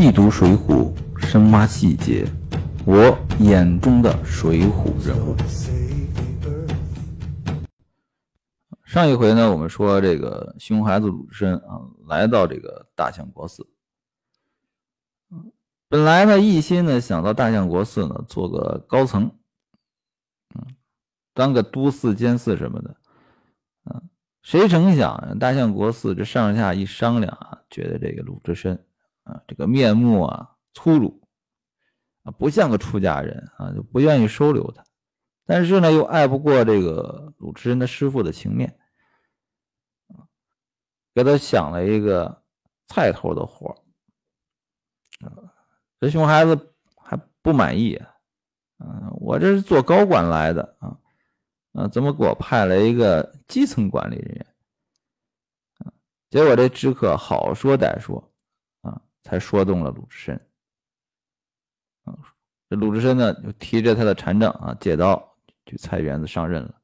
细读《水浒》，深挖细节，我眼中的水浒人物。上一回呢，我们说这个熊孩子鲁智深啊，来到这个大相国寺。本来呢，一心呢想到大相国寺呢做个高层，嗯，当个都寺监寺什么的，嗯，谁成想大相国寺这上下一商量啊，觉得这个鲁智深。啊，这个面目啊粗鲁啊，不像个出家人啊，就不愿意收留他。但是呢，又爱不过这个鲁智深的师傅的情面，给他想了一个菜头的活。这熊孩子还不满意啊，啊，我这是做高管来的啊，啊，怎么给我派了一个基层管理人员？结果这知客好说歹说。才说动了鲁智深，这鲁智深呢就提着他的禅杖啊，借刀去菜园子上任了。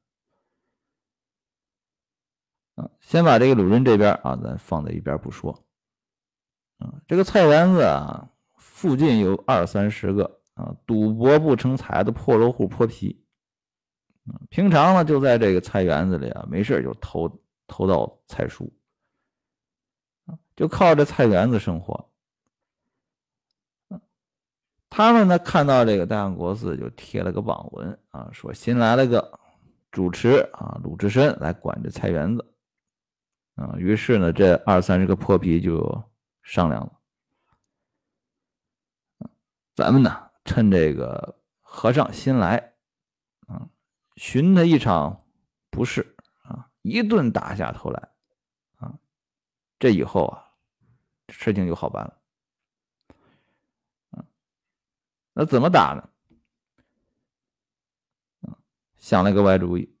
啊，先把这个鲁智深这边啊，咱放在一边不说。啊，这个菜园子啊，附近有二三十个啊，赌博不成才的破落户泼皮，啊，平常呢就在这个菜园子里啊，没事就偷偷盗菜蔬，就靠着菜园子生活。他们呢看到这个大相国寺就贴了个榜文啊，说新来了个主持啊，鲁智深来管这菜园子啊。于是呢，这二三十个泼皮就商量了，咱们呢趁这个和尚新来啊，寻他一场不是啊，一顿打下头来啊，这以后啊，事情就好办了。那怎么打呢？想了个歪主意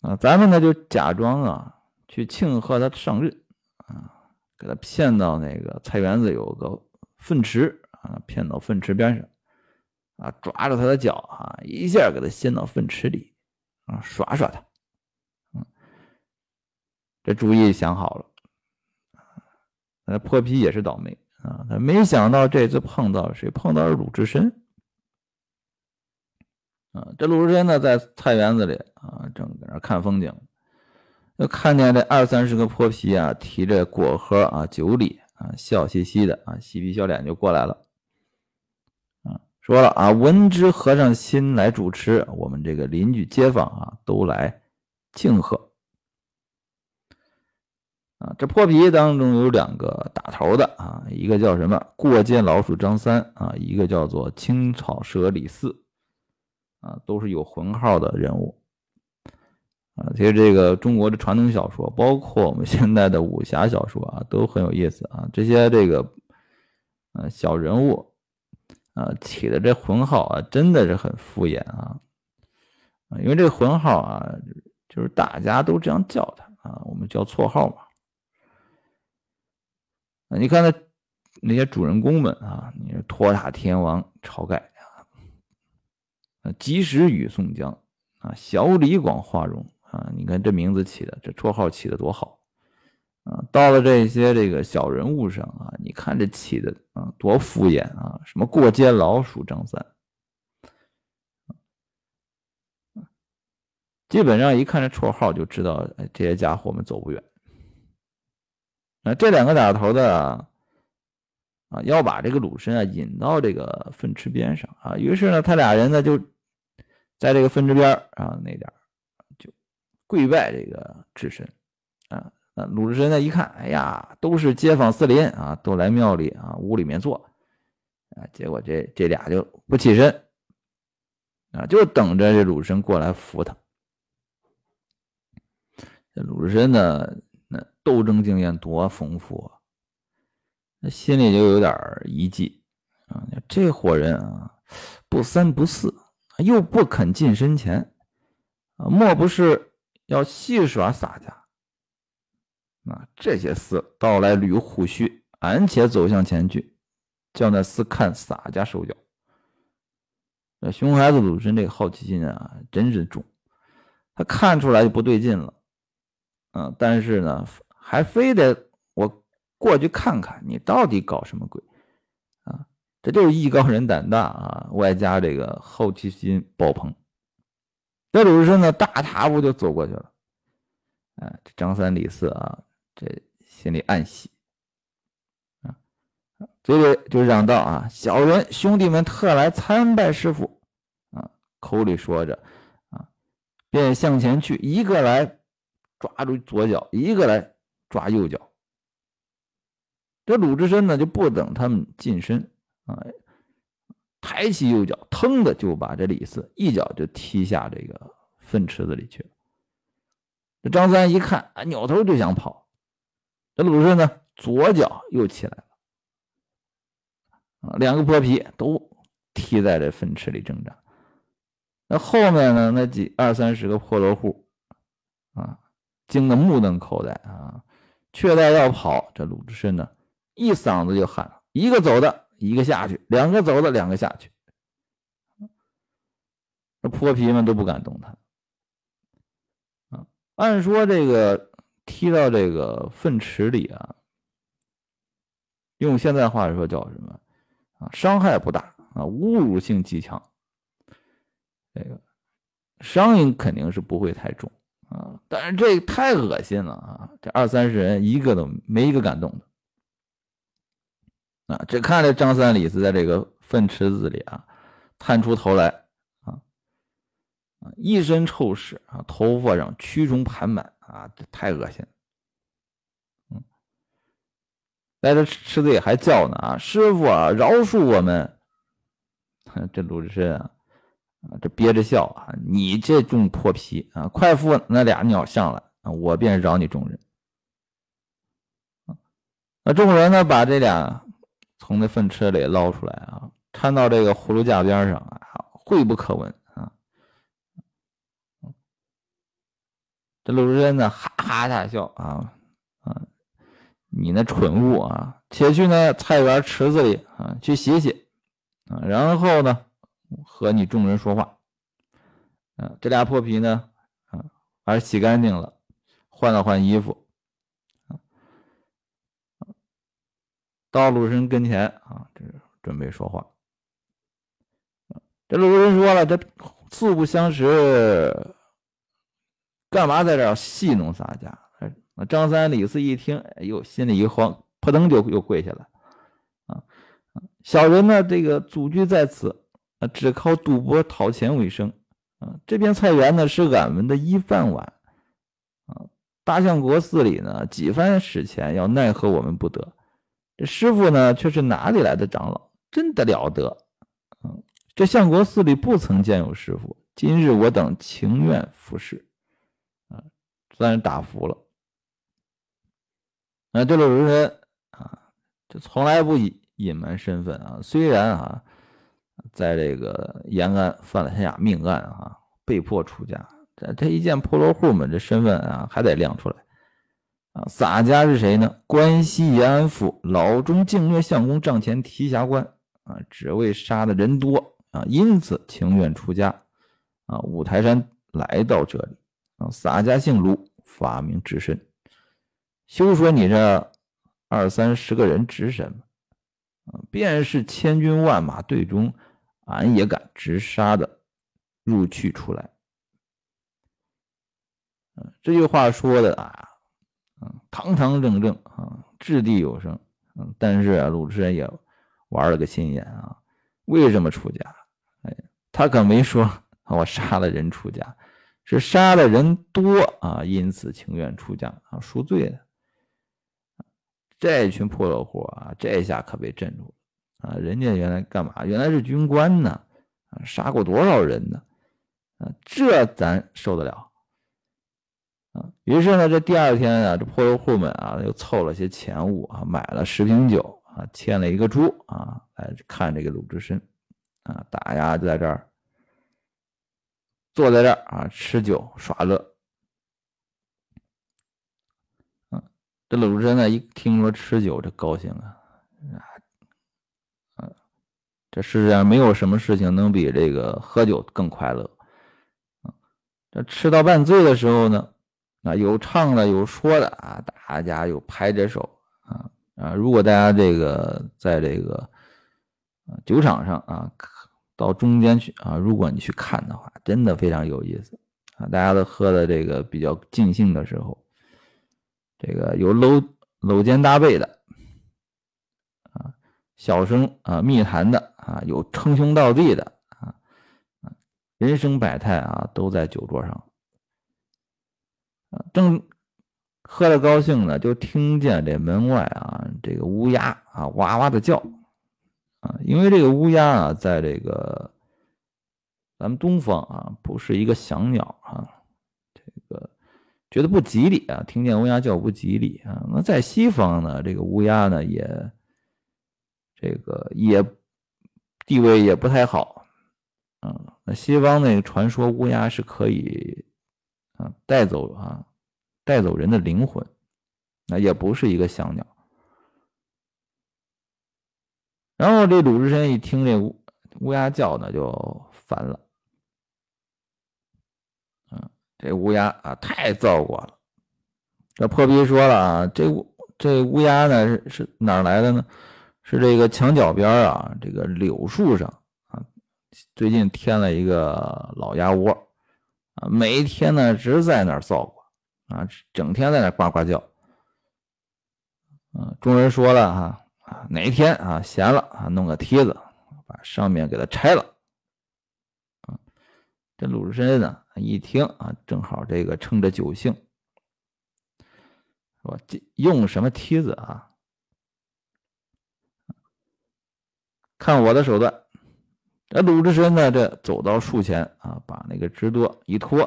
啊！咱们呢就假装啊去庆贺他上任啊，给他骗到那个菜园子有个粪池啊，骗到粪池边上啊，抓着他的脚啊，一下给他掀到粪池里啊，耍耍他。嗯，这主意想好了那破皮也是倒霉。啊，他没想到这次碰到谁？碰到了鲁智深。啊，这鲁智深呢，在菜园子里啊，正在那看风景，就看见这二三十个泼皮啊，提着果盒啊、酒礼啊，笑嘻嘻的啊，嬉皮笑脸就过来了。说了啊，闻知和尚新来主持，我们这个邻居街坊啊，都来庆贺。啊，这破皮当中有两个打头的啊，一个叫什么过街老鼠张三啊，一个叫做青草蛇李四啊，都是有魂号的人物啊。其实这个中国的传统小说，包括我们现在的武侠小说啊，都很有意思啊。这些这个呃小人物啊起的这魂号啊，真的是很敷衍啊啊，因为这个魂号啊，就是大家都这样叫他啊，我们叫绰号嘛。你看那那些主人公们啊，你说托塔天王晁盖啊，及时雨宋江啊，小李广花荣啊，你看这名字起的，这绰号起的多好啊！到了这些这个小人物上啊，你看这起的啊，多敷衍啊！什么过街老鼠张三，基本上一看这绰号就知道，哎，这些家伙们走不远。那这两个打头的啊，要把这个鲁智啊引到这个粪池边上啊。于是呢，他俩人呢就在这个粪池边啊那点就跪拜这个智深啊。那鲁智深呢一看，哎呀，都是街坊四邻啊，都来庙里啊屋里面坐啊。结果这这俩就不起身啊，就等着这鲁智深过来扶他。这鲁智深呢。斗争经验多丰富啊！那心里就有点疑忌啊。这伙人啊，不三不四，又不肯近身前啊，莫不是要戏耍洒家？啊，这些厮到来捋胡须，俺且走向前去，叫那厮看洒家手脚。那熊孩子鲁智这个好奇心啊，真是重，他看出来就不对劲了。嗯，但是呢，还非得我过去看看你到底搞什么鬼啊，这就是艺高人胆大啊，外加这个好奇心爆棚。这鲁智深呢，大踏步就走过去了。哎，这张三李四啊，这心里暗喜啊，嘴里就嚷道啊：“小人兄弟们特来参拜师傅啊！”口里说着啊，便向前去，一个来抓住左脚，一个来抓右脚。这鲁智深呢，就不等他们近身啊，抬起右脚，腾的就把这李四一脚就踢下这个粪池子里去了。这张三一看啊，扭头就想跑。这鲁智深呢，左脚又起来了，啊，两个泼皮都踢在这粪池里挣扎。那后面呢，那几二三十个破落户啊，惊得目瞪口呆啊，却在要跑，这鲁智深呢。一嗓子就喊：“一个走的，一个下去；两个走的，两个下去。”这泼皮们都不敢动弹。啊，按说这个踢到这个粪池里啊，用现在话说叫什么啊？伤害不大啊，侮辱性极强。这个伤影肯定是不会太重啊，但是这太恶心了啊！这二三十人一个都没一个敢动的。啊，只看着张三李四在这个粪池子里啊，探出头来啊，啊，一身臭屎啊，头发上蛆虫盘满啊，这太恶心了。嗯，在这池子里还叫呢啊，师傅啊，饶恕我们。这鲁智深啊，啊，这憋着笑啊，你这种破皮啊，快付那俩鸟上来啊，我便饶你众人。那众人呢，把这俩。从那粪池里捞出来啊，搀到这个葫芦架边上啊，秽不可闻啊！这鲁智深呢，哈哈大笑啊啊！你那蠢物啊，且去那菜园池子里啊去洗洗啊，然后呢和你众人说话。啊，这俩破皮呢啊，把洗干净了，换了换衣服。到鲁智深跟前啊，这准备说话。这鲁智深说了：“这素不相识，干嘛在这戏弄洒家？”张三李四一听，哎呦，心里一慌，扑腾就又跪下了。啊小人呢，这个祖居在此，啊，只靠赌博讨钱为生。啊，这片菜园呢，是俺们的一饭碗。啊，大相国寺里呢，几番使钱，要奈何我们不得。这师傅呢，却是哪里来的长老？真的了得！嗯，这相国寺里不曾见有师傅，今日我等情愿服侍。啊，算是打服了。啊，这鲁智深啊，这从来不隐隐瞒身份啊。虽然啊，在这个延安犯了下命案啊，被迫出家。这这一见破落户们，这身份啊，还得亮出来。啊，洒家是谁呢？关西延安府老中净虐相公帐前提辖官啊，只为杀的人多啊，因此情愿出家啊。五台山来到这里啊，洒家姓卢，法名智深。休说你这二三十个人值什么啊？便是千军万马队中，俺也敢直杀的入去出来。这句话说的啊。堂堂正正啊，掷地有声。嗯，但是啊，鲁智深也玩了个心眼啊。为什么出家？哎，他可没说我杀了人出家，是杀的人多啊，因此情愿出家啊，赎罪的。这群破落户啊，这下可被镇住了啊！人家原来干嘛？原来是军官呢啊，杀过多少人呢？啊，这咱受得了？啊，于是呢，这第二天啊，这破落户们啊，又凑了些钱物啊，买了十瓶酒啊，牵了一个猪啊，来看这个鲁智深啊，大家就在这儿坐在这儿啊，吃酒耍乐。这鲁智深呢，一听说吃酒，这高兴啊，啊，这世界上没有什么事情能比这个喝酒更快乐。这吃到半醉的时候呢。啊，有唱的，有说的啊，大家又拍着手啊啊！如果大家这个在这个，酒场上啊，到中间去啊，如果你去看的话，真的非常有意思啊！大家都喝的这个比较尽兴的时候，这个有搂搂肩搭背的啊，小声啊密谈的啊，有称兄道弟的啊，人生百态啊，都在酒桌上啊，正。喝的高兴呢，就听见这门外啊，这个乌鸦啊哇哇的叫啊，因为这个乌鸦啊，在这个咱们东方啊，不是一个祥鸟啊，觉得不吉利啊，听见乌鸦叫不吉利啊。那在西方呢，这个乌鸦呢也这个也地位也不太好啊。那西方那个传说乌鸦是可以啊带走啊。带走人的灵魂，那也不是一个祥鸟。然后这鲁智深一听这乌乌鸦叫呢，就烦了。这乌鸦啊，太造过了。这破逼说了啊，这这乌鸦呢是是哪来的呢？是这个墙角边啊，这个柳树上啊，最近添了一个老鸭窝啊，每一天呢只在那儿造过。啊，整天在那呱呱叫。啊，众人说了哈，啊，哪一天啊闲了啊，弄个梯子，把上面给它拆了。啊，这鲁智深呢一听啊，正好这个趁着酒兴，说用什么梯子啊？看我的手段。这鲁智深呢，这走到树前啊，把那个直多一拖，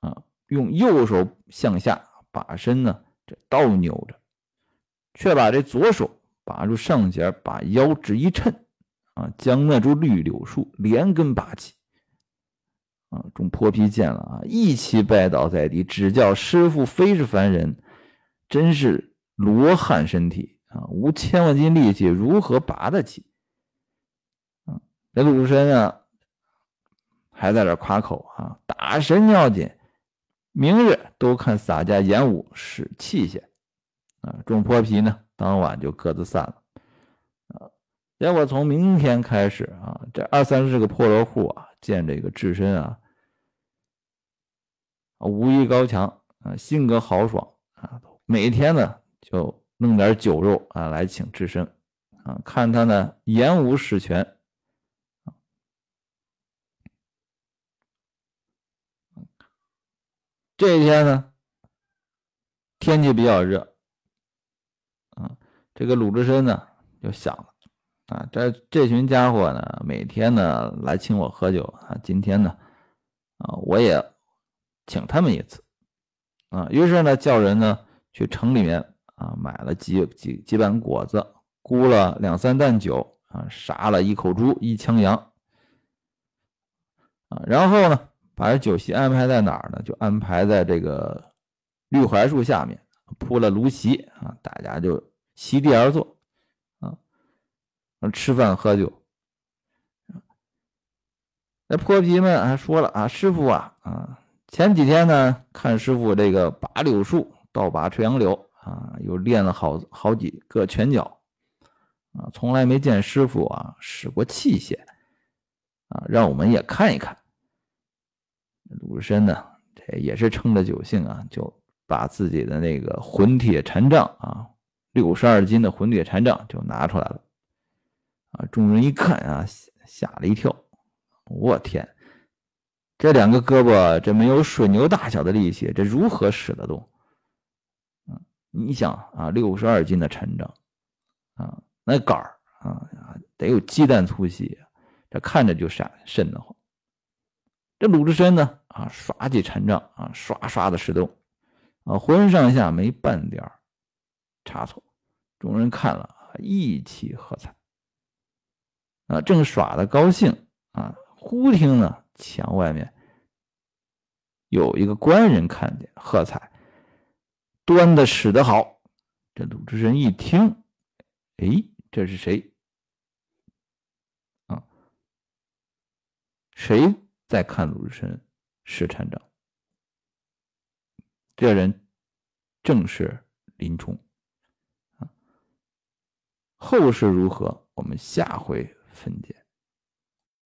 啊。用右手向下把身呢，这倒扭着，却把这左手把住上节，把腰直一抻，啊，将那株绿柳树连根拔起。啊，众泼皮见了啊，一起拜倒在地，只叫师傅非是凡人，真是罗汉身体啊，无千万斤力气，如何拔得起？啊，这鲁智深啊，还在这夸口啊，打神要紧。明日都看洒家演武使器械，啊，众泼皮呢，当晚就各自散了，啊，结果从明天开始啊，这二三十个破落户啊，见这个智深啊，武艺高强啊，性格豪爽啊，每天呢就弄点酒肉啊来请智深，啊，看他呢演武使拳。这一天呢，天气比较热，啊，这个鲁智深呢就想了，啊，这这群家伙呢，每天呢来请我喝酒啊，今天呢，啊，我也请他们一次，啊，于是呢叫人呢去城里面啊买了几几几板果子，沽了两三担酒，啊，杀了一口猪，一枪羊，啊，然后呢。把这酒席安排在哪儿呢？就安排在这个绿槐树下面，铺了芦席啊，大家就席地而坐，吃饭喝酒。那泼皮们还说了啊，师傅啊啊，前几天呢，看师傅这个拔柳树、倒拔垂杨柳啊，又练了好好几个拳脚啊，从来没见师傅啊使过器械啊，让我们也看一看。鲁智深呢，这也是趁着酒兴啊，就把自己的那个混铁禅杖啊，六十二斤的混铁禅杖就拿出来了。啊，众人一看啊，吓了一跳。我天，这两个胳膊这没有水牛大小的力气，这如何使得动？你想啊，六十二斤的禅杖啊，那杆儿啊得有鸡蛋粗细，这看着就闪瘆得慌。这鲁智深呢，啊，耍起禅杖啊，刷刷的使动，啊，浑身上下没半点差错。众人看了，一起喝彩。啊，正耍的高兴啊，忽听呢，墙外面有一个官人看见，喝彩，端的使得好。这鲁智深一听，哎，这是谁？啊，谁？在看鲁智深使禅杖，这人正是林冲。后事如何，我们下回分解。